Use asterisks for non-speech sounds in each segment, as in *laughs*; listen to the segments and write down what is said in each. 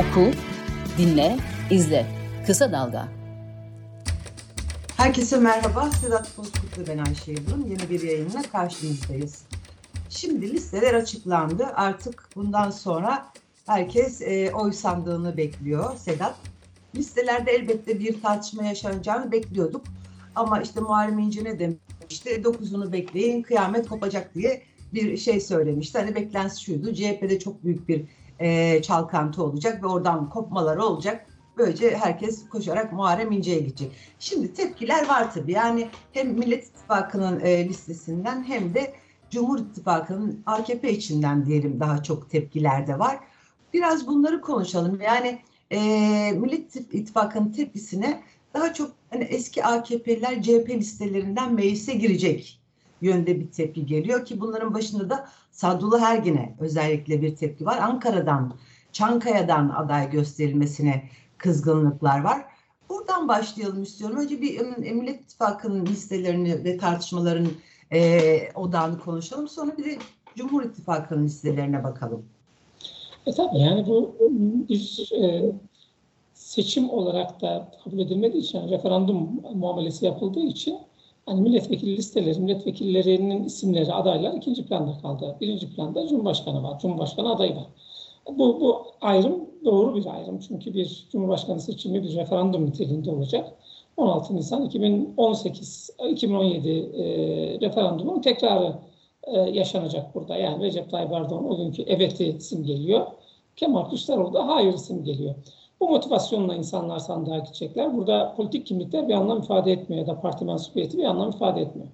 Oku, dinle, izle. Kısa Dalga. Herkese merhaba. Sedat Bozkurt ve ben Ayşe Yıldırım. Yeni bir yayınla karşınızdayız. Şimdi listeler açıklandı. Artık bundan sonra herkes e, oy sandığını bekliyor Sedat. Listelerde elbette bir tartışma yaşanacağını bekliyorduk. Ama işte Muharrem İnce ne demişti? Dokuzunu bekleyin kıyamet kopacak diye bir şey söylemişti. Hani beklentisi şuydu. CHP'de çok büyük bir e, çalkantı olacak ve oradan kopmaları olacak. Böylece herkes koşarak Muharrem İnce'ye gidecek. Şimdi tepkiler var tabii. Yani hem Millet İttifakı'nın e, listesinden hem de Cumhur İttifakı'nın AKP içinden diyelim daha çok tepkiler de var. Biraz bunları konuşalım. Yani e, Millet İttifakı'nın tepkisine daha çok hani eski AKP'liler CHP listelerinden meclise girecek yönde bir tepki geliyor ki bunların başında da Sadullah Ergin'e özellikle bir tepki var. Ankara'dan, Çankaya'dan aday gösterilmesine kızgınlıklar var. Buradan başlayalım istiyorum. Önce bir Millet İttifakı'nın listelerini ve tartışmaların e, odağını konuşalım. Sonra bir de Cumhur İttifakı'nın listelerine bakalım. E tabii yani bu bir e, seçim olarak da kabul edilmediği için, referandum muamelesi yapıldığı için hani milletvekili listeleri, milletvekillerinin isimleri, adaylar ikinci planda kaldı. Birinci planda Cumhurbaşkanı var, Cumhurbaşkanı adayı var. Bu, bu ayrım doğru bir ayrım. Çünkü bir Cumhurbaşkanı seçimi bir referandum niteliğinde olacak. 16 Nisan 2018 2017 e, referandumun tekrarı e, yaşanacak burada. Yani Recep Tayyip Erdoğan o günkü evet'i simgeliyor. Kemal Kılıçdaroğlu da hayır simgeliyor. Bu motivasyonla insanlar sandığa gidecekler. Burada politik kimlikler bir anlam ifade etmiyor ya da parti mensubiyeti bir anlam ifade etmiyor.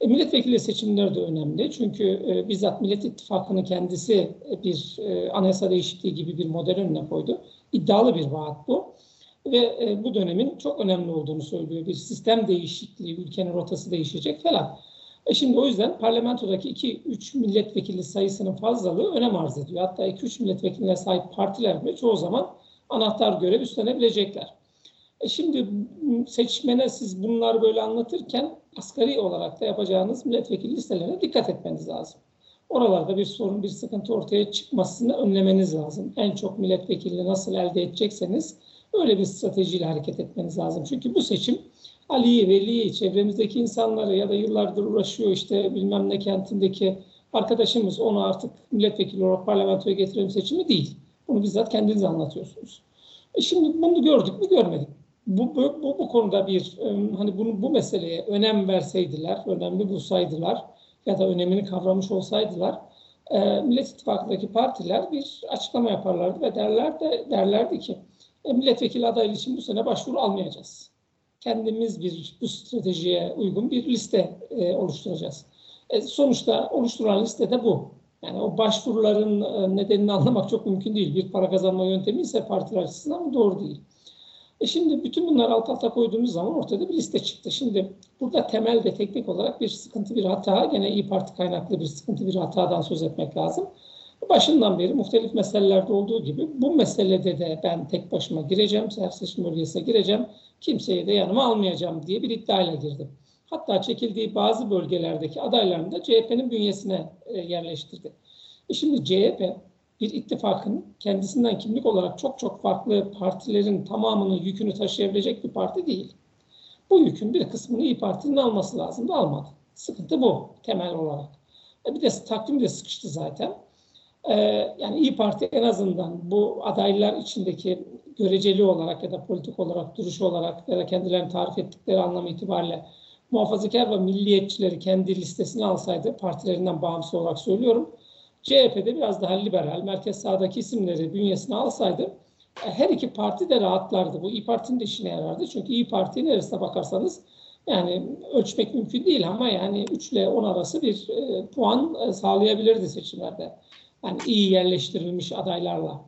E, milletvekili seçimleri de önemli. Çünkü e, bizzat Millet İttifakı'nın kendisi e, bir e, anayasa değişikliği gibi bir model önüne koydu. İddialı bir vaat bu. Ve e, bu dönemin çok önemli olduğunu söylüyor. Bir sistem değişikliği, ülkenin rotası değişecek falan. E şimdi o yüzden parlamentodaki 2-3 milletvekili sayısının fazlalığı önem arz ediyor. Hatta 2-3 milletvekiline sahip partiler bile çoğu zaman anahtar görev üstlenebilecekler. E şimdi seçmene siz bunları böyle anlatırken asgari olarak da yapacağınız milletvekili listelerine dikkat etmeniz lazım. Oralarda bir sorun, bir sıkıntı ortaya çıkmasını önlemeniz lazım. En çok milletvekilini nasıl elde edecekseniz öyle bir stratejiyle hareket etmeniz lazım. Çünkü bu seçim Ali'yi, Veli'yi, çevremizdeki insanları ya da yıllardır uğraşıyor işte bilmem ne kentindeki arkadaşımız onu artık milletvekili olarak parlamentoya getirelim seçimi değil. Bunu bizzat kendiniz anlatıyorsunuz. E şimdi bunu gördük mü görmedik. Bu, bu, bu, bu konuda bir hani bunu bu meseleye önem verseydiler, önemli bulsaydılar ya da önemini kavramış olsaydılar e, Millet İttifakı'ndaki partiler bir açıklama yaparlardı ve derler de, derlerdi ki e, milletvekili adaylığı için bu sene başvuru almayacağız. Kendimiz bir bu stratejiye uygun bir liste e, oluşturacağız. E, sonuçta oluşturulan liste de bu. Yani o başvuruların e, nedenini anlamak çok mümkün değil. Bir para kazanma yöntemi ise partiler açısından doğru değil. E şimdi bütün bunları alt alta koyduğumuz zaman ortada bir liste çıktı. Şimdi burada temel ve teknik olarak bir sıkıntı, bir hata, gene İyi Parti kaynaklı bir sıkıntı, bir hatadan söz etmek lazım. Başından beri muhtelif meselelerde olduğu gibi bu meselede de ben tek başıma gireceğim, her seçim bölgesine gireceğim, kimseyi de yanıma almayacağım diye bir iddiayla girdim. Hatta çekildiği bazı bölgelerdeki adaylarını da CHP'nin bünyesine e, yerleştirdi. E şimdi CHP bir ittifakın kendisinden kimlik olarak çok çok farklı partilerin tamamının yükünü taşıyabilecek bir parti değil. Bu yükün bir kısmını İyi Parti'nin alması lazım da almadı. Sıkıntı bu temel olarak. E bir de takvim de sıkıştı zaten. Ee, yani İyi Parti en azından bu adaylar içindeki göreceli olarak ya da politik olarak, duruş olarak ya da kendilerini tarif ettikleri anlamı itibariyle muhafazakar ve milliyetçileri kendi listesine alsaydı, partilerinden bağımsız olarak söylüyorum, CHP'de biraz daha liberal, merkez sağdaki isimleri bünyesine alsaydı, e, her iki parti de rahatlardı. Bu İyi Parti'nin de işine yarardı. Çünkü İyi Parti neresine bakarsanız yani ölçmek mümkün değil ama yani 3 ile 10 arası bir e, puan e, sağlayabilirdi seçimlerde. Yani iyi yerleştirilmiş adaylarla.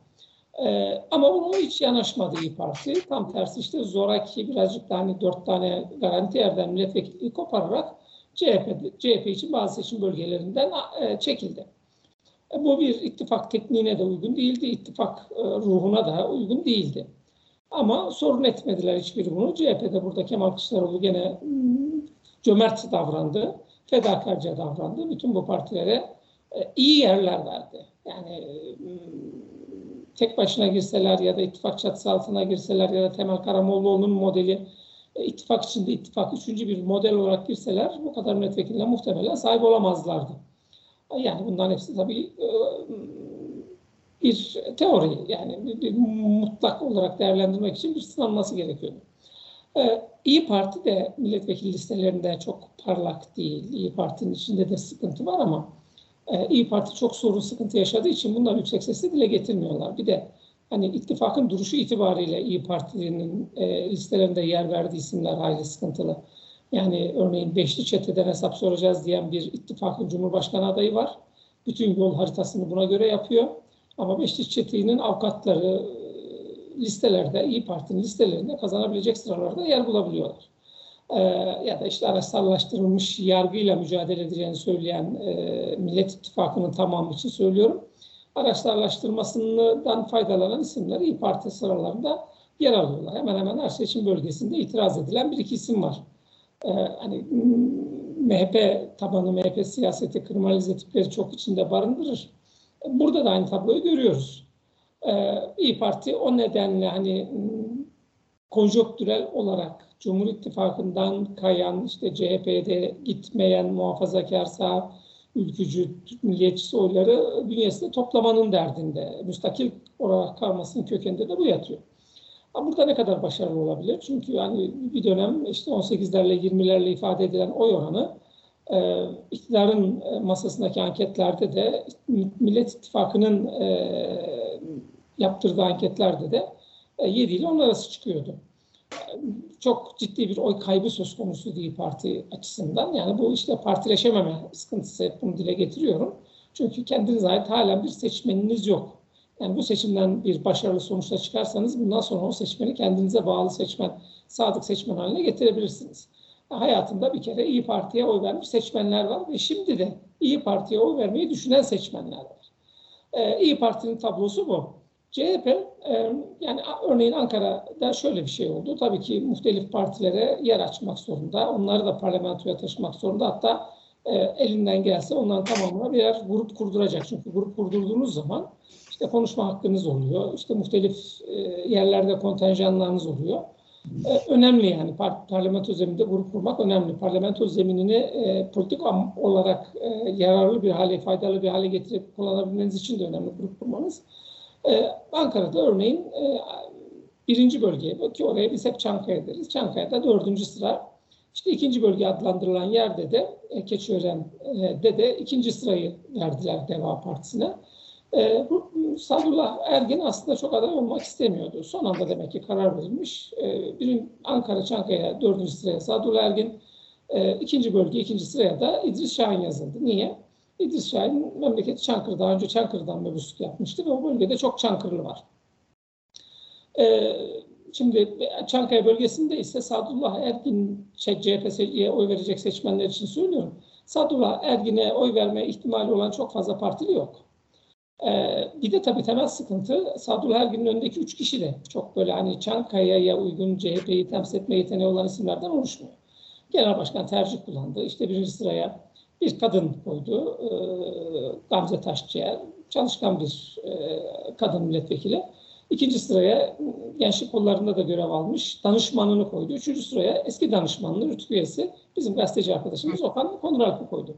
Ee, ama ona hiç yanaşmadı İyi Parti. Tam tersi işte zoraki birazcık daha hani dört tane garanti yerden milletvekili kopararak CHP, CHP için bazı seçim bölgelerinden e, çekildi. E, bu bir ittifak tekniğine de uygun değildi, ittifak e, ruhuna da uygun değildi. Ama sorun etmediler hiçbiri bunu. CHP'de burada Kemal Kılıçdaroğlu gene hmm, cömert davrandı, fedakarca davrandı. Bütün bu partilere e, iyi yerler verdi. Yani hmm, tek başına girseler ya da ittifak çatısı altına girseler ya da Temel Karamollaoğlu'nun modeli e, ittifak içinde ittifak üçüncü bir model olarak girseler bu kadar milletvekiline muhtemelen sahip olamazlardı. Yani bunların hepsi tabii e, bir teori yani bir, bir mutlak olarak değerlendirmek için bir sınanması gerekiyordu. Ee, İyi Parti de milletvekili listelerinde çok parlak değil. İyi Parti'nin içinde de sıkıntı var ama e, İyi Parti çok sorun sıkıntı yaşadığı için bunlar yüksek sesle dile getirmiyorlar. Bir de hani ittifakın duruşu itibariyle İyi Parti'nin e, listelerinde yer verdiği isimler hayli sıkıntılı. Yani örneğin beşli çeteden hesap soracağız diyen bir ittifakın Cumhurbaşkanı adayı var. Bütün yol haritasını buna göre yapıyor. Ama beşli çeteğinin avukatları e, listelerde, İyi Parti'nin listelerinde kazanabilecek sıralarda yer bulabiliyorlar. Ee, ya da işte araçsallaştırılmış yargıyla mücadele edeceğini söyleyen e, Millet İttifakı'nın tamamı için söylüyorum. Araçsallaştırmasından faydalanan isimler İyi Parti sıralarında yer alıyorlar. Hemen hemen her seçim bölgesinde itiraz edilen bir iki isim var. Ee, hani MHP tabanı, MHP siyaseti kriminalize tipleri çok içinde barındırır. Burada da aynı tabloyu görüyoruz. Ee, İyi Parti o nedenle hani konjonktürel olarak Cumhur İttifakı'ndan kayan, işte CHP'de gitmeyen muhafazakar sağ, ülkücü, milliyetçi oyları bünyesinde toplamanın derdinde. Müstakil olarak kalmasının kökeninde de bu yatıyor. Ama burada ne kadar başarılı olabilir? Çünkü yani bir dönem işte 18'lerle 20'lerle ifade edilen oy oranı e, iktidarın e, masasındaki anketlerde de Millet İttifakı'nın e, yaptırdığı anketlerde de 7 ile 10 arası çıkıyordu. Çok ciddi bir oy kaybı söz konusu değil parti açısından. Yani bu işte partileşememe sıkıntısı hep bunu dile getiriyorum. Çünkü kendinize ait halen bir seçmeniniz yok. Yani bu seçimden bir başarılı sonuçla çıkarsanız bundan sonra o seçmeni kendinize bağlı seçmen, sadık seçmen haline getirebilirsiniz. Hayatında bir kere İyi Parti'ye oy vermiş seçmenler var ve şimdi de İyi Parti'ye oy vermeyi düşünen seçmenler var. Ee, İyi Parti'nin tablosu bu. CHP e, yani örneğin Ankara'da şöyle bir şey oldu. Tabii ki muhtelif partilere yer açmak zorunda. Onları da parlamentoya taşımak zorunda. Hatta e, elinden gelse onların tamamına birer grup kurduracak. Çünkü grup kurdurduğunuz zaman işte konuşma hakkınız oluyor. İşte muhtelif e, yerlerde kontenjanlarınız oluyor. önemli yani parlamento zemininde grup kurmak önemli. Parlamento zeminini politik olarak yararlı bir hale, faydalı bir hale getirip kullanabilmeniz için de önemli grup kurmanız. Ee, Ankara'da örneğin e, birinci bölgeye ki oraya biz hep Çankaya deriz. Çankaya'da dördüncü sıra. İşte ikinci bölge adlandırılan yerde de e, Keçiören'de de ikinci sırayı verdiler Deva Partisi'ne. E, Sadullah Ergin aslında çok aday olmak istemiyordu. Son anda demek ki karar verilmiş. E, birin Ankara Çankaya dördüncü sıraya Sadullah Ergin, e, ikinci bölge ikinci sıraya da İdris Şahin yazıldı. Niye? İdris Şahin memleketi Çankırı. Daha önce Çankırı'dan mebusluk yapmıştı ve o bölgede çok Çankırılı var. Ee, şimdi Çankaya bölgesinde ise Sadullah Ergin CHP'ye oy verecek seçmenler için söylüyorum. Sadullah Ergin'e oy verme ihtimali olan çok fazla partili yok. Ee, bir de tabii temel sıkıntı Sadullah Ergin'in önündeki üç kişi de çok böyle hani Çankaya'ya uygun CHP'yi temsil etme yeteneği olan isimlerden oluşmuyor. Genel Başkan tercih kullandı. İşte birinci sıraya bir kadın koydu. E, Gamze Taşçı'ya. Çalışkan bir e, kadın milletvekili. İkinci sıraya gençlik kollarında da görev almış danışmanını koydu. Üçüncü sıraya eski danışmanını, rütük üyesi bizim gazeteci arkadaşımız Okan Konuralp'ı koydu.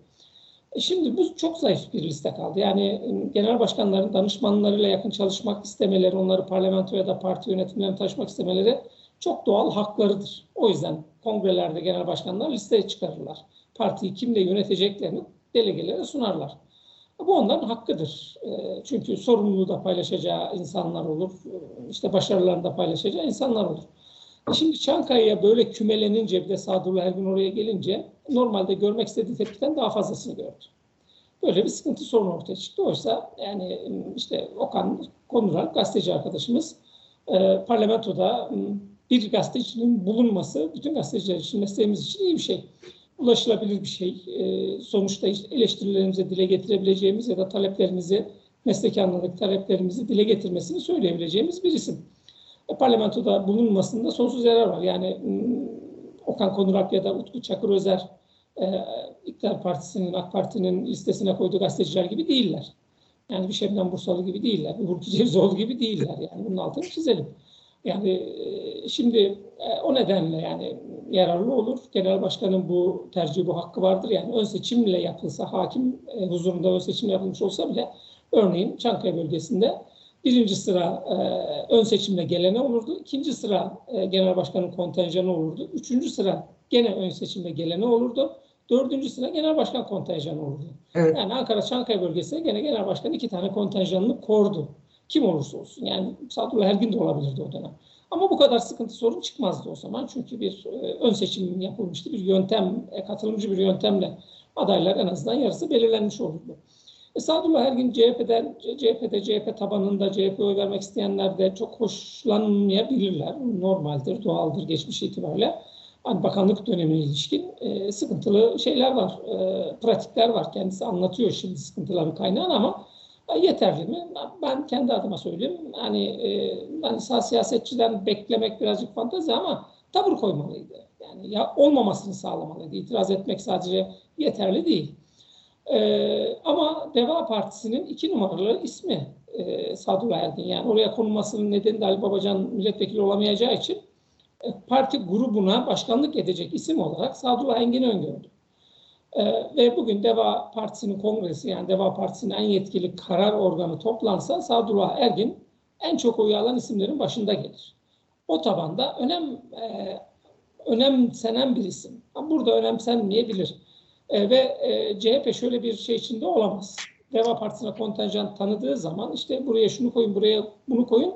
E şimdi bu çok zayıf bir liste kaldı. Yani genel başkanların danışmanlarıyla yakın çalışmak istemeleri, onları parlamentoya da parti yönetimlerine taşımak istemeleri çok doğal haklarıdır. O yüzden kongrelerde genel başkanlar listeye çıkarırlar partiyi kimle yöneteceklerini delegelere sunarlar. Bu onların hakkıdır. Ee, çünkü sorumluluğu da paylaşacağı insanlar olur. İşte başarılarını da paylaşacağı insanlar olur. E şimdi Çankaya'ya böyle kümelenince bir de Sadullah Ergin oraya gelince normalde görmek istediği tepkiden daha fazlasını gördü. Böyle bir sıkıntı sorun ortaya çıktı. Oysa yani işte Okan Konural gazeteci arkadaşımız e, parlamentoda bir gazetecinin bulunması bütün gazeteciler için mesleğimiz için iyi bir şey ulaşılabilir bir şey. E, sonuçta işte eleştirilerimizi dile getirebileceğimiz ya da taleplerimizi, meslek anlamındaki taleplerimizi dile getirmesini söyleyebileceğimiz bir isim. E, parlamentoda bulunmasında sonsuz yarar var. Yani Okan Konurak ya da Utku Çakır Özer e, İktidar Partisi'nin, AK Parti'nin listesine koyduğu gazeteciler gibi değiller. Yani bir Şebnem Bursalı gibi değiller, bir Burki Cevizoğlu gibi değiller. Yani bunun altını çizelim. Yani e, şimdi e, o nedenle yani yararlı olur. Genel başkanın bu tercih, bu hakkı vardır. Yani ön seçimle yapılsa, hakim e, huzurunda ön seçim yapılmış olsa bile örneğin Çankaya bölgesinde birinci sıra ön seçimle gelene olurdu. ikinci sıra genel başkanın kontenjanı olurdu. Üçüncü sıra gene ön seçimle gelene olurdu. Dördüncü sıra genel başkan kontenjanı olurdu. Evet. Yani Ankara Çankaya bölgesinde gene genel başkan iki tane kontenjanını kordu. Kim olursa olsun. Yani Sadullah Ergin de olabilirdi o dönem. Ama bu kadar sıkıntı sorun çıkmazdı o zaman. Çünkü bir e, ön seçim yapılmıştı. Bir yöntem, e, katılımcı bir yöntemle adaylar en azından yarısı belirlenmiş olurdu. E, Sadullah Ergin CHP'den, CHP'de, CHP tabanında CHP oy vermek isteyenler de çok hoşlanmayabilirler. Normaldir, doğaldır geçmiş itibariyle. Hani bakanlık dönemine ilişkin e, sıkıntılı şeyler var, e, pratikler var. Kendisi anlatıyor şimdi sıkıntıların kaynağını ama Yeterli mi? Ben kendi adıma söyleyeyim. Hani e, hani siyasetçiden beklemek birazcık fantezi ama tavır koymalıydı. Yani ya olmamasını sağlamalıydı. İtiraz etmek sadece yeterli değil. E, ama Deva Partisi'nin iki numaralı ismi e, Sadullah Ergin. Yani oraya konulmasının nedeni de Ali Babacan milletvekili olamayacağı için e, parti grubuna başkanlık edecek isim olarak Sadullah Engin'i öngördü. Ee, ve bugün Deva Partisi'nin kongresi yani Deva Partisi'nin en yetkili karar organı toplansa Sadullah Ergin en çok oy alan isimlerin başında gelir. O tabanda önem e, önemsenen bir isim. Burada önemsenmeyebilir. E, ve e, CHP şöyle bir şey içinde olamaz. Deva Partisi'ne kontenjan tanıdığı zaman işte buraya şunu koyun, buraya bunu koyun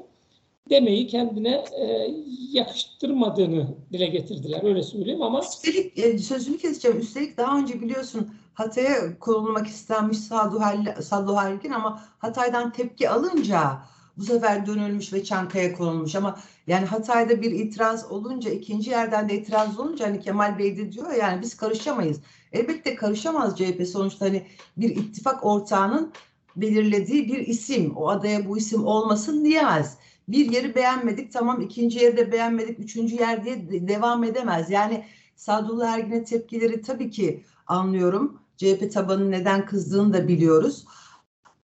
demeyi kendine e, yakıştırmadığını dile getirdiler. Öyle söyleyeyim ama... Üstelik e, sözünü keseceğim. Üstelik daha önce biliyorsun Hatay'a konulmak istenmiş Sadullah Ergin ama Hatay'dan tepki alınca bu sefer dönülmüş ve Çankaya konulmuş ama yani Hatay'da bir itiraz olunca ikinci yerden de itiraz olunca hani Kemal Bey de diyor yani biz karışamayız. Elbette karışamaz CHP sonuçta hani bir ittifak ortağının belirlediği bir isim o adaya bu isim olmasın diyemez bir yeri beğenmedik tamam ikinci yeri de beğenmedik üçüncü yer diye devam edemez. Yani Sadullah Ergin'e tepkileri tabii ki anlıyorum. CHP tabanı neden kızdığını da biliyoruz.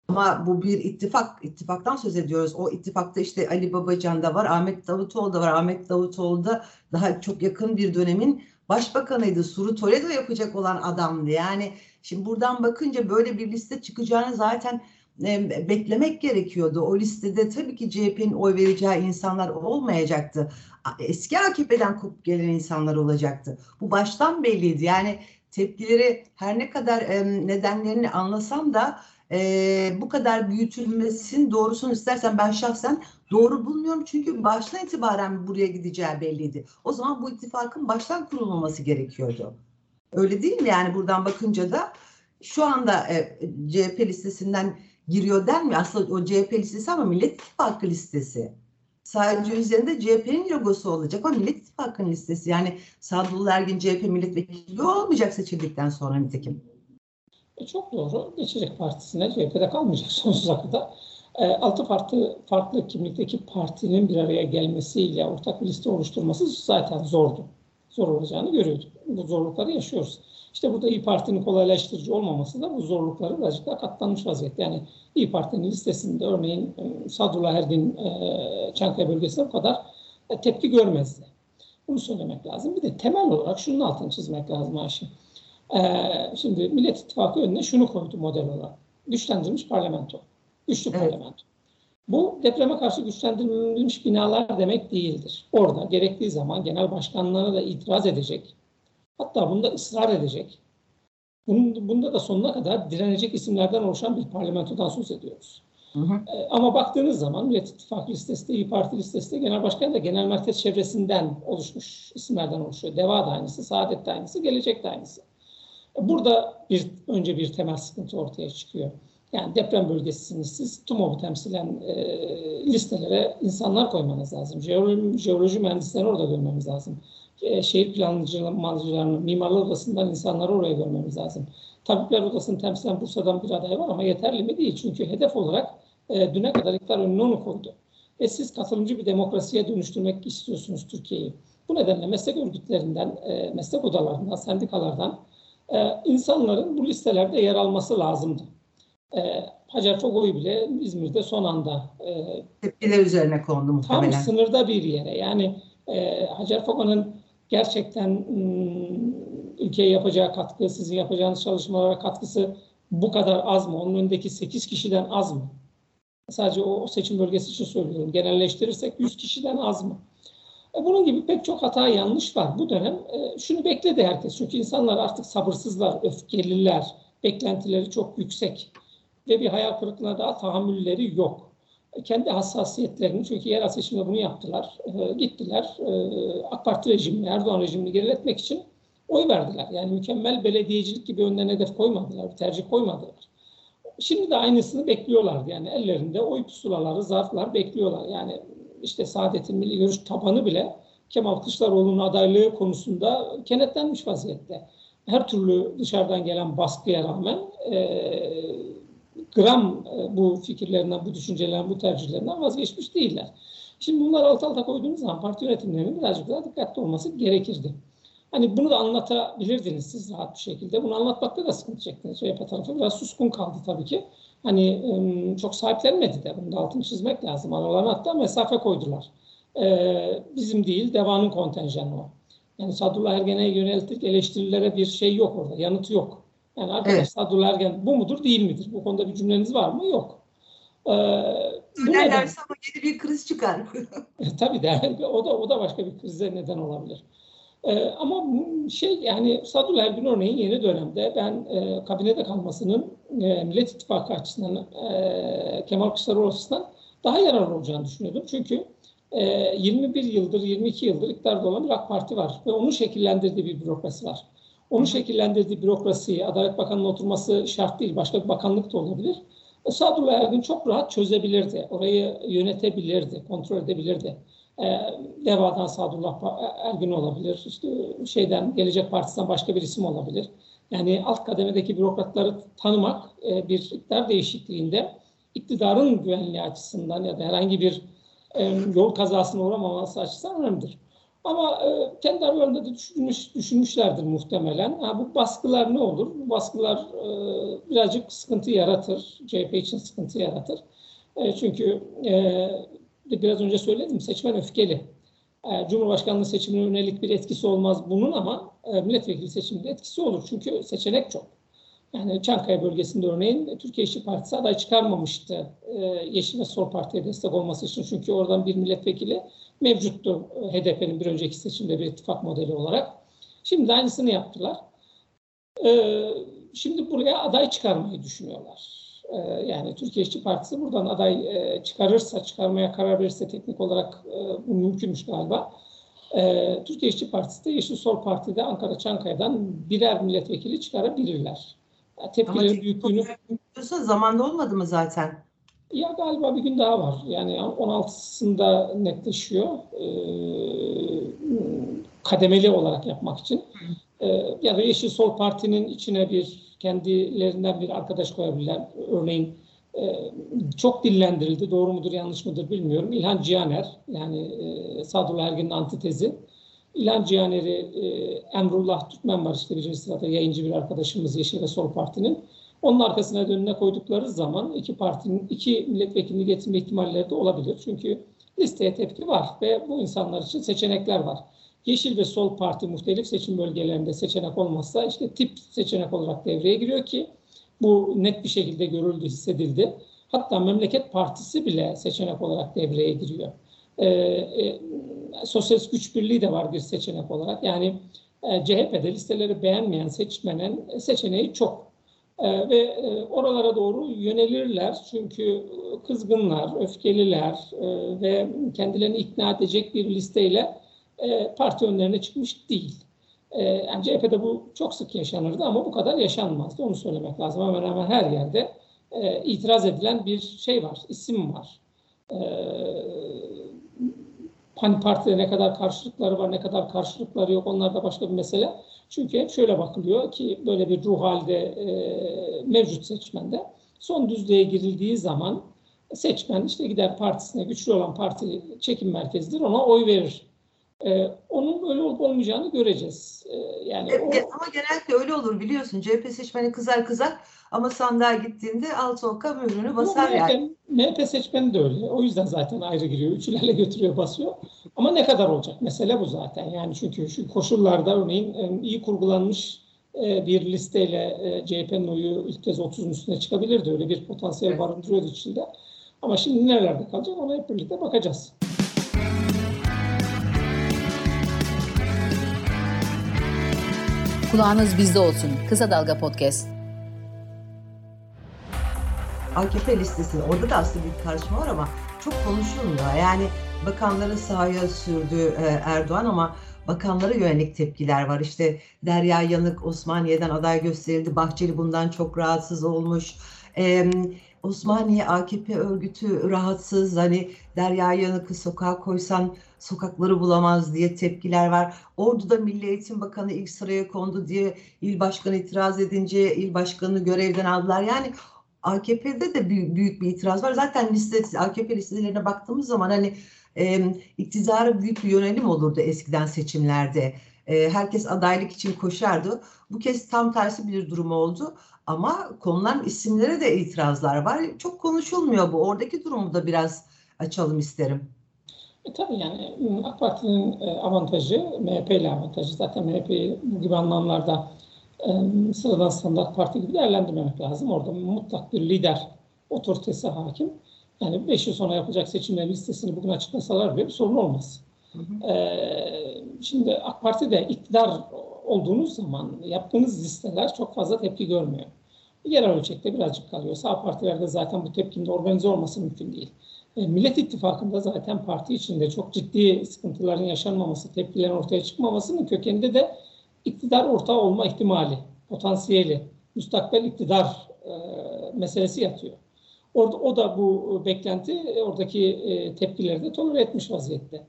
Ama bu bir ittifak, ittifaktan söz ediyoruz. O ittifakta işte Ali Babacan da var, Ahmet Davutoğlu da var. Ahmet Davutoğlu da daha çok yakın bir dönemin başbakanıydı. Suru Toledo yapacak olan adamdı. Yani şimdi buradan bakınca böyle bir liste çıkacağını zaten e, beklemek gerekiyordu. O listede tabii ki CHP'nin oy vereceği insanlar olmayacaktı. Eski AKP'den kopup gelen insanlar olacaktı. Bu baştan belliydi. Yani tepkileri her ne kadar nedenlerini anlasam da e, bu kadar büyütülmesinin doğrusunu istersen ben şahsen doğru bulmuyorum. Çünkü baştan itibaren buraya gideceği belliydi. O zaman bu ittifakın baştan kurulmaması gerekiyordu. Öyle değil mi? Yani buradan bakınca da şu anda e, CHP listesinden giriyor denmiyor. Aslında o CHP listesi ama Millet İttifakı listesi. Sadece üzerinde CHP'nin logosu olacak ama Millet İttifakı'nın listesi. Yani Sadullah Ergin CHP milletvekili olmayacak seçildikten sonra nitekim. E çok doğru. Geçecek Partisi'ne CHP'de kalmayacak *laughs* sonsuza kadar. E, altı farklı, farklı kimlikteki partinin bir araya gelmesiyle ortak bir liste oluşturması zaten zordu. Zor olacağını görüyorduk. Bu zorlukları yaşıyoruz. İşte burada İyi Parti'nin kolaylaştırıcı olmaması da bu zorlukları birazcık daha katlanmış vaziyette. Yani İyi Parti'nin listesinde örneğin e, Sadullah Ergin e, Çankaya bölgesinde bu kadar e, tepki görmezdi. Bunu söylemek lazım. Bir de temel olarak şunun altını çizmek lazım Ayşe. Şimdi Millet İttifakı önüne şunu koydu model olarak. Güçlendirilmiş parlamento. Güçlü evet. parlamento. Bu depreme karşı güçlendirilmiş binalar demek değildir. Orada gerektiği zaman genel başkanlara da itiraz edecek Hatta bunda ısrar edecek. Bunun, bunda da sonuna kadar direnecek isimlerden oluşan bir parlamentodan söz ediyoruz. Hı hı. E, ama baktığınız zaman Millet İttifakı listesi de, İYİ Parti listesi de genel başkan da genel merkez çevresinden oluşmuş isimlerden oluşuyor. Deva da aynısı, Saadet de aynısı, Gelecek de aynısı. E, burada bir önce bir temel sıkıntı ortaya çıkıyor. Yani deprem bölgesiniz siz TUMOV'u temsilen e, listelere insanlar koymanız lazım. Jeoloji, jeoloji mühendislerini orada görmemiz lazım. E, şehir plancılarını, mimarlar odasından insanları oraya görmemiz lazım. Tabipler odasını temsilen Bursa'dan bir aday var ama yeterli mi değil. Çünkü hedef olarak e, düne kadar iktidar önüne onu koydu. Ve siz katılımcı bir demokrasiye dönüştürmek istiyorsunuz Türkiye'yi. Bu nedenle meslek örgütlerinden, e, meslek odalarından, sendikalardan e, insanların bu listelerde yer alması lazımdı. E, Hacer Fogo'yu bile İzmir'de son anda e, Tepkiler üzerine kondu tam muhtemelen. sınırda bir yere. Yani e, Hacer Fogo'nun gerçekten ülkeye yapacağı katkı, sizin yapacağınız çalışmalara katkısı bu kadar az mı? Onun önündeki 8 kişiden az mı? Sadece o, o seçim bölgesi için söylüyorum. Genelleştirirsek 100 kişiden az mı? E, bunun gibi pek çok hata yanlış var. Bu dönem e, şunu bekledi herkes. Çünkü insanlar artık sabırsızlar, öfkeliler, beklentileri çok yüksek ve bir hayal kırıklığına daha tahammülleri yok. Kendi hassasiyetlerini, çünkü yerel seçimde bunu yaptılar, e, gittiler e, AK Parti rejimini, Erdoğan rejimini geriletmek için oy verdiler. Yani mükemmel belediyecilik gibi önlerine hedef koymadılar, bir tercih koymadılar. Şimdi de aynısını bekliyorlardı. Yani ellerinde oy pusulaları, zarflar bekliyorlar. Yani işte Saadet'in milli görüş tabanı bile Kemal Kılıçdaroğlu'nun adaylığı konusunda kenetlenmiş vaziyette. Her türlü dışarıdan gelen baskıya rağmen e, gram e, bu fikirlerinden, bu düşüncelerinden, bu tercihlerinden vazgeçmiş değiller. Şimdi bunları alt alta koyduğumuz zaman parti yönetimlerinin birazcık daha dikkatli olması gerekirdi. Hani bunu da anlatabilirdiniz siz rahat bir şekilde. Bunu anlatmakta da sıkıntı çektiniz. CHP tarafı biraz suskun kaldı tabii ki. Hani çok sahiplenmedi de. Bunu da altını çizmek lazım. Aralarına hatta mesafe koydular. Ee, bizim değil, devanın kontenjanı o. Yani Sadullah Ergen'e yönelik eleştirilere bir şey yok orada. Yanıtı yok. Yani arkadaş Evet. Ergen bu mudur değil midir? Bu konuda bir cümleniz var mı? Yok. Ee? Söylerlerse ama yeni bir kriz çıkar. *laughs* E, Tabii de o da o da başka bir krize neden olabilir. E, ama şey yani Sadullah Ergün örneğin yeni dönemde ben e, kabinede kalmasının e, Millet İttifakı açısından e, Kemal Kılıçdaroğlu açısından daha yararlı olacağını düşünüyordum. Çünkü e, 21 yıldır 22 yıldır iktidarda olan bir AK Parti var ve onun şekillendirdiği bir bürokrasi var. Onun şekillendirdiği bürokrasiyi Adalet Bakanı'nın oturması şart değil. Başka bir bakanlık da olabilir. E, Sadullah Ergün çok rahat çözebilirdi. Orayı yönetebilirdi, kontrol edebilirdi. E, Deva'dan Sadullah Pa- Ergün olabilir. İşte şeyden Gelecek Partisi'nden başka bir isim olabilir. Yani alt kademedeki bürokratları tanımak e, bir iktidar değişikliğinde iktidarın güvenliği açısından ya da herhangi bir e, yol kazasına uğramaması açısından önemlidir. Ama e, kendi aralarında da düşünmüş, düşünmüşlerdir muhtemelen. Ha, bu baskılar ne olur? Bu baskılar e, birazcık sıkıntı yaratır. CHP için sıkıntı yaratır. E, çünkü e, biraz önce söyledim seçmen öfkeli. E, Cumhurbaşkanlığı seçimine yönelik bir etkisi olmaz bunun ama e, milletvekili seçiminde etkisi olur. Çünkü seçenek çok. Yani Çankaya bölgesinde örneğin Türkiye İşçi Partisi aday çıkarmamıştı e, Yeşil ve Sol Parti'ye destek olması için. Çünkü oradan bir milletvekili mevcuttu e, HDP'nin bir önceki seçimde bir ittifak modeli olarak. Şimdi aynısını yaptılar. E, şimdi buraya aday çıkarmayı düşünüyorlar. E, yani Türkiye İşçi Partisi buradan aday e, çıkarırsa, çıkarmaya karar verirse teknik olarak e, bu mümkünmüş galiba. E, Türkiye İşçi Partisi de Yeşil Sol Parti'de Ankara Çankaya'dan birer milletvekili çıkarabilirler. Tepkilerin büyüklüğünü zamanda olmadı mı zaten? Ya galiba bir gün daha var. Yani 16'sında netleşiyor. Ee, kademeli olarak yapmak için. Ee, ya da Yeşil Sol Parti'nin içine bir kendilerinden bir arkadaş koyabilirler. Örneğin e, çok dillendirildi. Doğru mudur yanlış mıdır bilmiyorum. İlhan Cihaner yani e, Sadullah Ergin'in antitezi. İlhan Cihaner'i e, Emrullah Türkmen var işte birinci sırada yayıncı bir arkadaşımız Yeşil ve Sol Parti'nin. Onun arkasına önüne koydukları zaman iki partinin iki milletvekilini getirme ihtimalleri de olabilir. Çünkü listeye tepki var ve bu insanlar için seçenekler var. Yeşil ve Sol Parti muhtelif seçim bölgelerinde seçenek olmazsa işte tip seçenek olarak devreye giriyor ki bu net bir şekilde görüldü, hissedildi. Hatta Memleket Partisi bile seçenek olarak devreye giriyor. Ee, e, Sosyalist Güç Birliği de var bir seçenek olarak. Yani e, CHP'de listeleri beğenmeyen seçmenin seçeneği çok. Ee, ve e, oralara doğru yönelirler çünkü kızgınlar, öfkeliler e, ve kendilerini ikna edecek bir listeyle e, parti önlerine çıkmış değil. E, CHP'de bu çok sık yaşanırdı ama bu kadar yaşanmazdı. Onu söylemek lazım. Hemen hemen her yerde e, itiraz edilen bir şey var, isim var. E, hani partide ne kadar karşılıkları var, ne kadar karşılıkları yok onlar da başka bir mesele. Çünkü hep şöyle bakılıyor ki böyle bir ruh halde e, mevcut seçmende son düzlüğe girildiği zaman seçmen işte gider partisine güçlü olan parti çekim merkezidir ona oy verir. E, onun öyle olup olmayacağını göreceğiz. E, yani E, o, Ama genellikle öyle olur biliyorsun. CHP seçmeni kızar kızar ama sandığa gittiğinde alt oka mührünü basar Ama yani. MHP, MHP seçmeni de öyle. O yüzden zaten ayrı giriyor. Üçülerle götürüyor, basıyor. Ama ne kadar olacak? Mesele bu zaten. Yani çünkü şu koşullarda örneğin e, iyi kurgulanmış e, bir listeyle e, CHP'nin oyu ilk kez 30'un üstüne çıkabilirdi. Öyle bir potansiyel Evet. barındırıyordu içinde. Ama şimdi nerelerde kalacak ona hep birlikte bakacağız. Kulağınız bizde olsun. Kısa Dalga Podcast. AKP listesi orada da aslında bir karışma var ama çok konuşulmuyor. Yani bakanların sahaya sürdüğü e, Erdoğan ama bakanlara yönelik tepkiler var. İşte Derya Yanık Osmaniye'den aday gösterildi. Bahçeli bundan çok rahatsız olmuş. E, Osmaniye AKP örgütü rahatsız. Hani Derya Yanık'ı sokağa koysan sokakları bulamaz diye tepkiler var. Ordu'da Milli Eğitim Bakanı ilk sıraya kondu diye il başkanı itiraz edince il başkanını görevden aldılar. Yani AKP'de de büyük, bir itiraz var. Zaten liste, AKP listelerine baktığımız zaman hani e, iktidara büyük bir yönelim olurdu eskiden seçimlerde. E, herkes adaylık için koşardı. Bu kez tam tersi bir durum oldu. Ama konulan isimlere de itirazlar var. Çok konuşulmuyor bu. Oradaki durumu da biraz açalım isterim. E, tabii yani ıı, AK Parti'nin e, avantajı, MHP ile avantajı. Zaten MHP'yi bu gibi anlamlarda sıradan standart parti gibi değerlendirmemek lazım. Orada mutlak bir lider otoritesi hakim. Yani 5 yıl sonra yapacak seçimlerin listesini bugün açıklasalar bile bir sorun olmaz. Hı hı. Ee, şimdi AK Parti'de iktidar olduğunuz zaman yaptığınız listeler çok fazla tepki görmüyor. Yerel ölçekte birazcık kalıyor. Sağ partilerde zaten bu tepkinin organize olması mümkün değil. E, Millet İttifakı'nda zaten parti içinde çok ciddi sıkıntıların yaşanmaması, tepkilerin ortaya çıkmamasının kökeninde de iktidar ortağı olma ihtimali, potansiyeli, müstakbel iktidar e, meselesi yatıyor. Orada, o da bu beklenti, e, oradaki e, tepkileri de tolere etmiş vaziyette.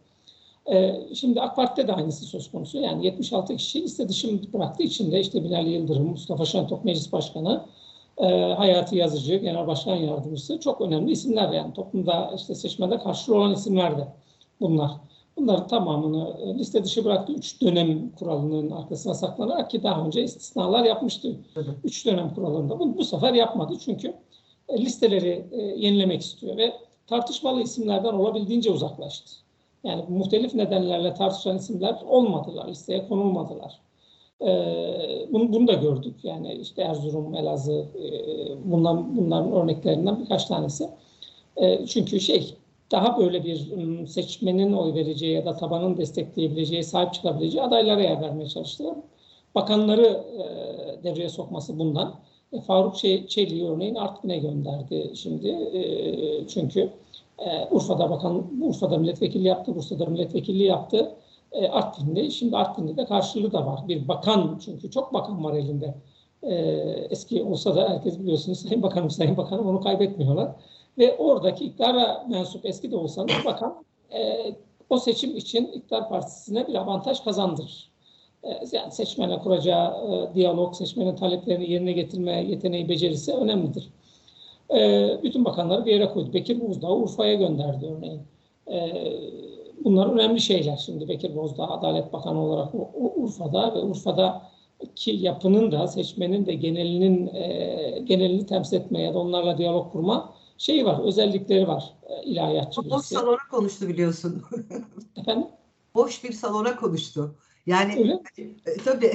E, şimdi AK Parti'de de aynısı söz konusu. Yani 76 kişi liste dışı bıraktı. İçinde işte Binali Yıldırım, Mustafa Şentop Meclis Başkanı, e, Hayati Yazıcı, Genel Başkan Yardımcısı çok önemli isimler yani toplumda işte seçmende karşılığı olan isimler de bunlar. Bunların tamamını e, liste dışı bıraktı. Üç dönem kuralının arkasına saklanarak ki daha önce istisnalar yapmıştı. Üç dönem kuralında. Bu, bu sefer yapmadı çünkü e, listeleri e, yenilemek istiyor ve tartışmalı isimlerden olabildiğince uzaklaştı. Yani muhtelif nedenlerle tartışan isimler olmadılar, listeye konulmadılar. Ee, bunu, bunu da gördük. Yani işte Erzurum, Elazığ, e, bundan, bunların örneklerinden birkaç tanesi. E, çünkü şey, daha böyle bir m, seçmenin oy vereceği ya da tabanın destekleyebileceği, sahip çıkabileceği adaylara yer vermeye çalıştılar. Bakanları e, devreye sokması bundan. E, Faruk Çe- Çelik'i örneğin Artvin'e gönderdi şimdi. E, çünkü e, Urfa'da bakan, Urfa'da milletvekili yaptı, Bursa'da milletvekilliği yaptı. E, Artvin'de, şimdi Artvin'de de karşılığı da var. Bir bakan, çünkü çok bakan var elinde. E, eski olsa da herkes biliyorsunuz Sayın Bakanım, Sayın Bakanım onu kaybetmiyorlar. Ve oradaki iktidara mensup eski de olsanız bakan e, o seçim için iktidar partisine bir avantaj kazandırır. E, yani seçmenle kuracağı e, diyalog, seçmenin taleplerini yerine getirme yeteneği, becerisi önemlidir. E, bütün bakanları bir yere koydu. Bekir Bozdağ'ı Urfa'ya gönderdi örneğin. E, bunlar önemli şeyler. Şimdi Bekir Bozdağ Adalet Bakanı olarak Urfa'da ve Urfa'daki yapının da seçmenin de genelinin e, genelini temsil etme ya da onlarla diyalog kurma şeyi var, özellikleri var e, ilahiyatçı Boş birisi. salona konuştu biliyorsun. *laughs* Efendim? Boş bir salona konuştu. Yani Öyle? E, tabii.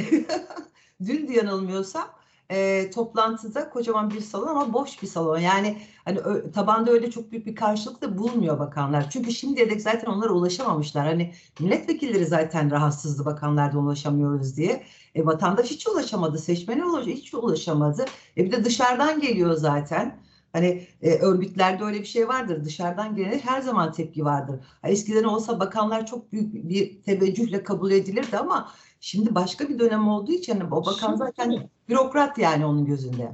*laughs* Dün de yanılmıyorsam e, toplantıda kocaman bir salon ama boş bir salon. Yani hani ö- tabanda öyle çok büyük bir karşılık da bulmuyor bakanlar. Çünkü şimdiye dek zaten onlara ulaşamamışlar. Hani milletvekilleri zaten rahatsızdı bakanlardan ulaşamıyoruz diye. E, vatandaş hiç ulaşamadı, seçmene ulaş hiç ulaşamadı. E, bir de dışarıdan geliyor zaten. Hani e, örgütlerde öyle bir şey vardır. Dışarıdan gelene her zaman tepki vardır. Ha, eskiden olsa bakanlar çok büyük bir teveccühle kabul edilirdi ama şimdi başka bir dönem olduğu için hani o bakan Şimdi zaten bürokrat yani onun gözünde.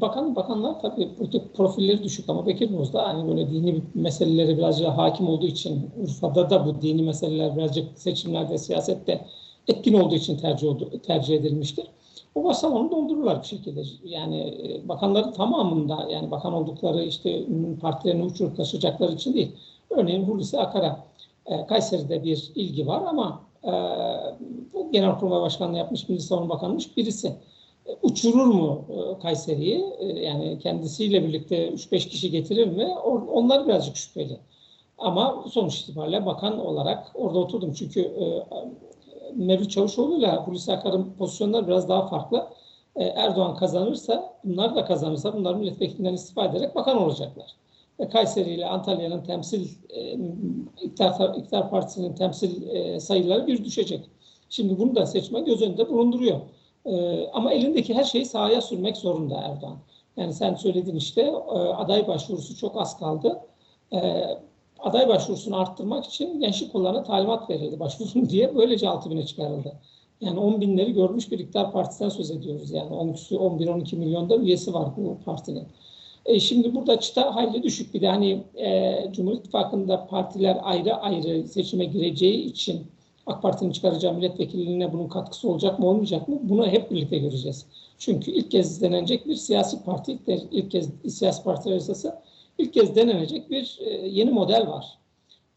Bakan, bakanlar tabii politik profilleri düşük ama Bekir Bozdağ hani böyle dini meselelere birazcık hakim olduğu için Urfa'da da bu dini meseleler birazcık seçimlerde, siyasette etkin olduğu için tercih, oldu, tercih edilmiştir. O boş salonu doldururlar bir şekilde. Yani e, bakanların tamamında yani bakan oldukları işte partilerini uçurup taşıyacakları için değil. Örneğin Hulusi Akar'a E, Kayseri'de bir ilgi var ama e, bu Genelkurmay Başkanlığı yapmış, Milli Savunma Bakanı'mış birisi. E, uçurur mu e, Kayseri'yi? E, yani kendisiyle birlikte 3-5 kişi getirir mi? Onlar birazcık şüpheli. Ama sonuç itibariyle bakan olarak orada oturdum. Çünkü e, Mevlüt Çavuşoğlu ile Hulusi Akar'ın pozisyonları biraz daha farklı. Erdoğan kazanırsa, bunlar da kazanırsa bunlar milletvekilinden istifa ederek bakan olacaklar. Ve Kayseri ile Antalya'nın temsil, e, İktidar, Partisi'nin temsil e, sayıları bir düşecek. Şimdi bunu da seçme göz önünde bulunduruyor. E, ama elindeki her şeyi sahaya sürmek zorunda Erdoğan. Yani sen söyledin işte e, aday başvurusu çok az kaldı. E, aday başvurusunu arttırmak için gençlik kollarına talimat verildi başvurun *laughs* diye. Böylece 6 bine çıkarıldı. Yani 10 binleri görmüş bir iktidar partisinden söz ediyoruz. Yani 11-12 milyonda üyesi var bu partinin. E şimdi burada çıta hayli düşük. Bir de hani e, Cumhur İttifakı'nda partiler ayrı ayrı seçime gireceği için AK Parti'nin çıkaracağı milletvekilliğine bunun katkısı olacak mı olmayacak mı? Bunu hep birlikte göreceğiz. Çünkü ilk kez denenecek bir siyasi parti, ilk, kez siyasi partiler yasası ilk kez denenecek bir e, yeni model var.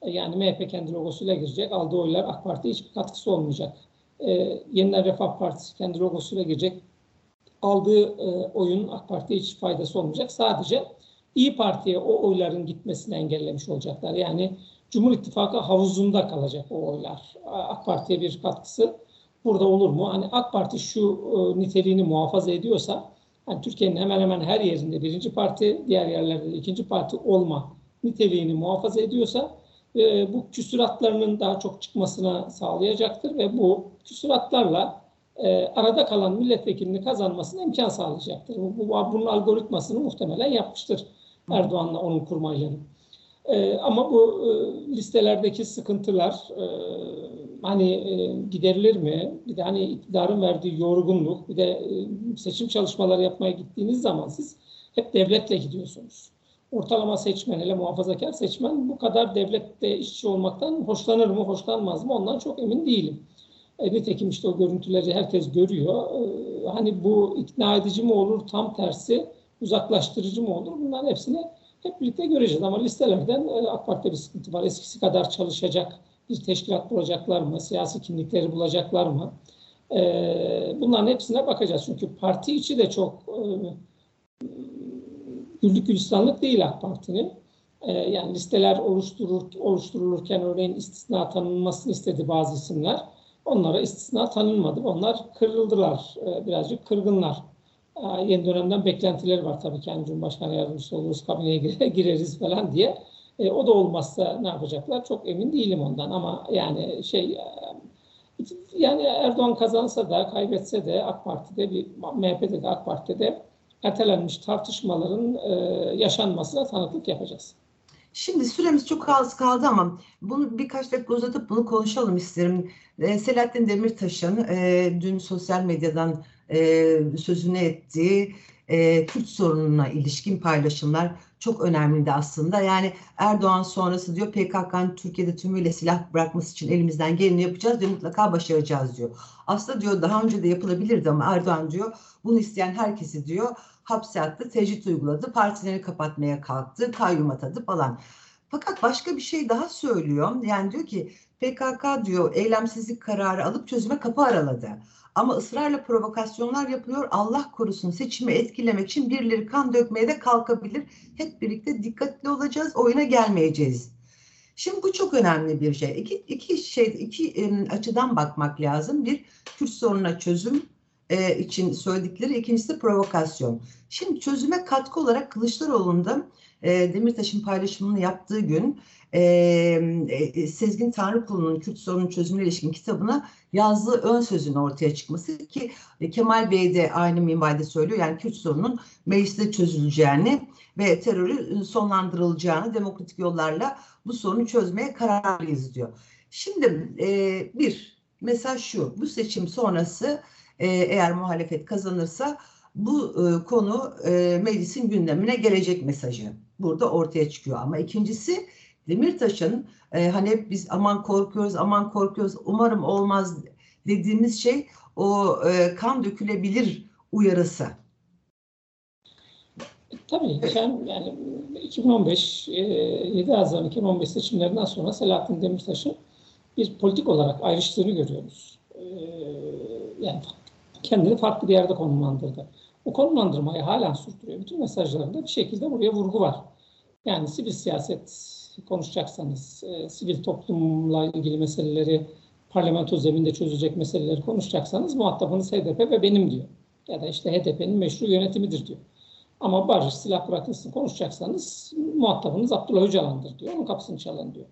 E, yani MHP kendi logosuyla girecek. Aldığı oylar AK Parti'ye hiçbir katkısı olmayacak. E, Yeniden Refah Partisi kendi logosuyla girecek. Aldığı e, oyun AK Parti'ye hiç faydası olmayacak. Sadece İyi Parti'ye o oyların gitmesini engellemiş olacaklar. Yani Cumhur İttifakı havuzunda kalacak o oylar. AK Parti'ye bir katkısı burada olur mu? Hani AK Parti şu e, niteliğini muhafaza ediyorsa yani Türkiye'nin hemen hemen her yerinde birinci parti, diğer yerlerde de ikinci parti olma niteliğini muhafaza ediyorsa e, bu küsuratlarının daha çok çıkmasına sağlayacaktır ve bu küsuratlarla e, arada kalan milletvekilini kazanmasına imkan sağlayacaktır. Bu, bu bunun algoritmasını muhtemelen yapmıştır Erdoğan'la onun kurmayları. E, ama bu e, listelerdeki sıkıntılar e, hani e, giderilir mi? Bir de hani iktidarın verdiği yorgunluk, bir de e, seçim çalışmaları yapmaya gittiğiniz zaman siz hep devletle gidiyorsunuz. Ortalama seçmen, hele muhafazakar seçmen bu kadar devlette işçi olmaktan hoşlanır mı, hoşlanmaz mı ondan çok emin değilim. E, nitekim işte o görüntüleri herkes görüyor. E, hani bu ikna edici mi olur, tam tersi uzaklaştırıcı mı olur? Bunların hepsini hep birlikte göreceğiz. Ama listelerden e, AK Parti'de bir sıkıntı var. Eskisi kadar çalışacak bir teşkilat bulacaklar mı? Siyasi kimlikleri bulacaklar mı? E, bunların hepsine bakacağız. Çünkü parti içi de çok e, güllük gülistanlık değil AK Parti'nin. E, yani listeler oluşturur, oluşturulurken örneğin istisna tanınmasını istedi bazı isimler. Onlara istisna tanınmadı. Onlar kırıldılar. E, birazcık kırgınlar. E, yeni dönemden beklentileri var tabii ki. Yani Cumhurbaşkanı yardımcısı oluruz, kabineye *laughs* gireriz falan diye. E, o da olmazsa ne yapacaklar? Çok emin değilim ondan ama yani şey yani Erdoğan kazansa da kaybetse de AK Parti'de bir MHP'de de AK Parti'de de ertelenmiş tartışmaların e, yaşanmasına tanıklık yapacağız. Şimdi süremiz çok az kaldı ama bunu birkaç dakika uzatıp bunu konuşalım isterim. E, Selahattin Demirtaş'ın e, dün sosyal medyadan e, sözünü ettiği e, Kürt sorununa ilişkin paylaşımlar çok önemliydi aslında. Yani Erdoğan sonrası diyor PKK'nın Türkiye'de tümüyle silah bırakması için elimizden geleni yapacağız ve mutlaka başaracağız diyor. Aslında diyor daha önce de yapılabilirdi ama Erdoğan diyor bunu isteyen herkesi diyor hapse attı, tecrit uyguladı, partileri kapatmaya kalktı, kayyum atadı falan. Fakat başka bir şey daha söylüyor. Yani diyor ki PKK diyor eylemsizlik kararı alıp çözüme kapı araladı. Ama ısrarla provokasyonlar yapıyor. Allah korusun seçimi etkilemek için birileri kan dökmeye de kalkabilir. Hep birlikte dikkatli olacağız. Oyuna gelmeyeceğiz. Şimdi bu çok önemli bir şey. İki, iki şey, iki e, açıdan bakmak lazım. Bir, Kürt sorununa çözüm e, için söyledikleri. ikincisi provokasyon. Şimdi çözüme katkı olarak Kılıçdaroğlu'nda e, Demirtaş'ın paylaşımını yaptığı gün e, e, Sezgin Tanrıkulu'nun Kürt sorunun çözümüne ilişkin kitabına yazdığı ön sözün ortaya çıkması ki e, Kemal Bey de aynı minvalde söylüyor. Yani Kürt sorunun mecliste çözüleceğini ve terörü sonlandırılacağını demokratik yollarla bu sorunu çözmeye kararlıyız diyor. Şimdi e, bir mesaj şu bu seçim sonrası e, eğer muhalefet kazanırsa bu e, konu e, meclisin gündemine gelecek mesajı burada ortaya çıkıyor. Ama ikincisi Demirtaş'ın e, hani hep biz aman korkuyoruz, aman korkuyoruz, umarım olmaz dediğimiz şey o e, kan dökülebilir uyarısı. Tabii sen yani 2015, 7 Haziran 2015 seçimlerinden sonra Selahattin Demirtaş'ın bir politik olarak ayrıştığını görüyoruz. Yani kendini farklı bir yerde konumlandırdı. O konumlandırmayı halen sürdürüyor. Bütün mesajlarında bir şekilde buraya vurgu var. Yani sivil siyaset konuşacaksanız, sivil toplumla ilgili meseleleri parlamento zeminde çözecek meseleleri konuşacaksanız muhatabınız HDP ve benim diyor. Ya da işte HDP'nin meşru yönetimidir diyor. Ama barış, silah bırakılsın konuşacaksanız muhatabınız Abdullah Öcalan'dır diyor. Onun kapısını çalın diyor.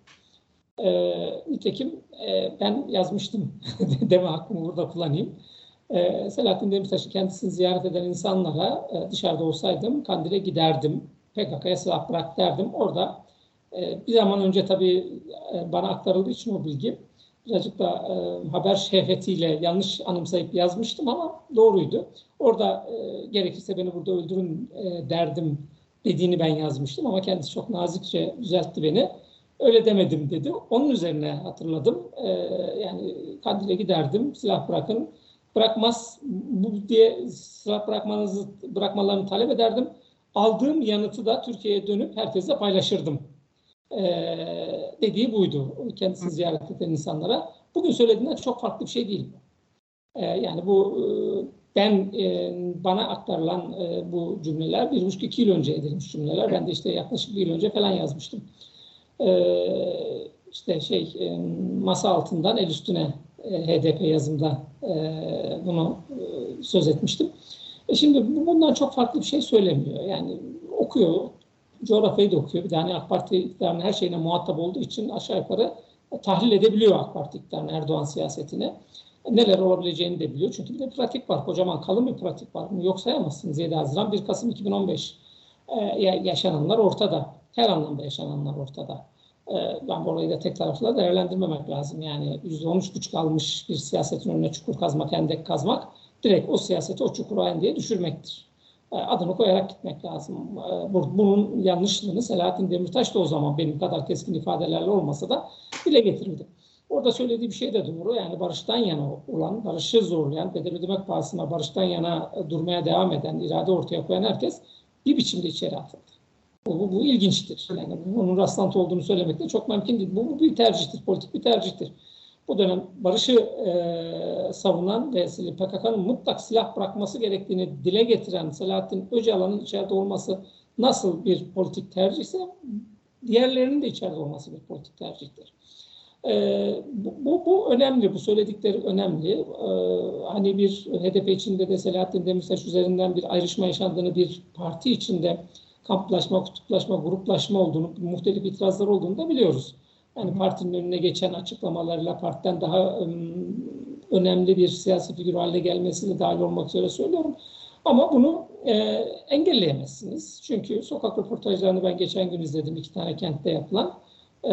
E, nitekim e, ben yazmıştım *laughs* deme hakkımı burada kullanayım. E, Selahattin Demirtaş'ı kendisini ziyaret eden insanlara e, dışarıda olsaydım Kandil'e giderdim. PKK'ya silah bırak derdim. Orada e, bir zaman önce tabii e, bana aktarıldığı için o bilgi birazcık da e, haber şehvetiyle yanlış anımsayıp yazmıştım ama doğruydu. Orada gerekirse beni burada öldürün derdim dediğini ben yazmıştım ama kendisi çok nazikçe düzeltti beni. Öyle demedim dedi. Onun üzerine hatırladım. Yani Kandil'e giderdim, silah bırakın. Bırakmaz bu diye silah bırakmanızı bırakmalarını talep ederdim. Aldığım yanıtı da Türkiye'ye dönüp herkese paylaşırdım e, dediği buydu. Kendisini ziyaret eden insanlara. Bugün söylediğinden çok farklı bir şey değil. E, yani bu e, ben e, bana aktarılan e, bu cümleler bir buçuk iki yıl önce edilmiş cümleler. Ben de işte yaklaşık bir yıl önce falan yazmıştım. E, işte şey masa altından el üstüne HDP yazımda e, bunu e, söz etmiştim. E şimdi bundan çok farklı bir şey söylemiyor. Yani okuyor, coğrafyayı da okuyor. Bir de hani AK Parti iktidarının her şeyine muhatap olduğu için aşağı yukarı tahlil edebiliyor AK Parti iktidarının Erdoğan siyasetini. Neler olabileceğini de biliyor. Çünkü bir de pratik var. Kocaman kalın bir pratik var. Yok sayamazsınız 7 Haziran 1 Kasım 2015 e, yaşananlar ortada. Her anlamda yaşananlar ortada. E, ben bu olayı da tek taraflı değerlendirmemek lazım. Yani %13,5 almış bir siyasetin önüne çukur kazmak, endek kazmak direkt o siyaseti o çukura endeye düşürmektir. E, adını koyarak gitmek lazım. E, bunun yanlışlığını Selahattin Demirtaş da o zaman benim kadar keskin ifadelerle olmasa da dile getirildi. Orada söylediği bir şey de doğru. Yani barıştan yana olan, barışı zorlayan, bedel ödemek pahasına barıştan yana durmaya devam eden, irade ortaya koyan herkes bir biçimde içeri atıldı. Bu, bu, ilginçtir. Yani bunun rastlantı olduğunu söylemek de çok mümkün değil. Bu, bu bir tercihtir, politik bir tercihtir bu dönem barışı e, savunan ve PKK'nın mutlak silah bırakması gerektiğini dile getiren Selahattin Öcalan'ın içeride olması nasıl bir politik tercihse diğerlerinin de içeride olması bir politik tercihtir. E, bu, bu, bu önemli, bu söyledikleri önemli. E, hani bir HDP içinde de Selahattin Demirtaş üzerinden bir ayrışma yaşandığını, bir parti içinde kamplaşma, kutuplaşma, gruplaşma olduğunu, muhtelif itirazlar olduğunu da biliyoruz. Yani partinin önüne geçen açıklamalarıyla partiden daha önemli bir siyasi figür haline gelmesi de dahil olmak üzere söylüyorum. Ama bunu e, engelleyemezsiniz. Çünkü sokak röportajlarını ben geçen gün izledim iki tane kentte yapılan. E,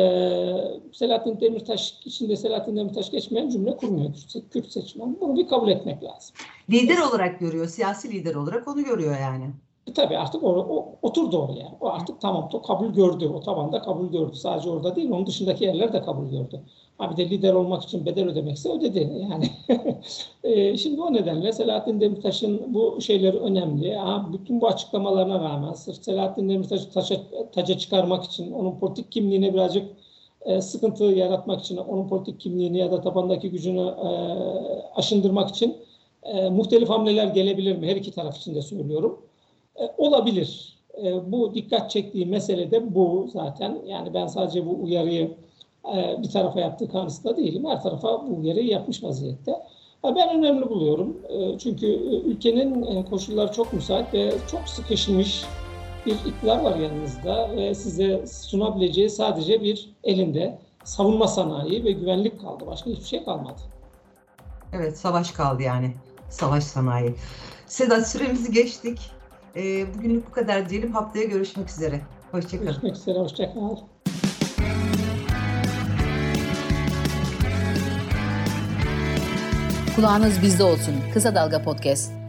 Selahattin Demirtaş içinde Selahattin Demirtaş geçmeyen cümle kurmuyor Kürt, Kürt seçmen. Bunu bir kabul etmek lazım. Lider olarak görüyor, siyasi lider olarak onu görüyor yani. E, tabii artık o, o, oturdu oraya. O artık tamam o kabul gördü. O tabanda kabul gördü. Sadece orada değil, onun dışındaki yerler de kabul gördü. Ha bir de lider olmak için bedel ödemekse ödedi. Yani *laughs* e, şimdi o nedenle Selahattin Demirtaş'ın bu şeyleri önemli. Ha, bütün bu açıklamalarına rağmen sırf Selahattin Demirtaş'ı taça, taca çıkarmak için, onun politik kimliğine birazcık e, sıkıntı yaratmak için, onun politik kimliğini ya da tabandaki gücünü e, aşındırmak için e, muhtelif hamleler gelebilir mi? Her iki taraf için de söylüyorum. E, olabilir. E, bu dikkat çektiği mesele de bu zaten. Yani ben sadece bu uyarıyı e, bir tarafa yaptığı kanısında değilim. Her tarafa bu uyarıyı yapmış vaziyette. Ben önemli buluyorum. Çünkü ülkenin koşulları çok müsait ve çok sıkışmış bir iktidar var yanınızda ve size sunabileceği sadece bir elinde savunma sanayi ve güvenlik kaldı. Başka hiçbir şey kalmadı. Evet, savaş kaldı yani. Savaş sanayi. Sedat süremizi geçtik. E, bugünlük bu kadar diyelim. Haftaya görüşmek üzere. Hoşçakalın. Görüşmek üzere. Hoşçakalın. Kulağınız bizde olsun. Kısa Dalga Podcast.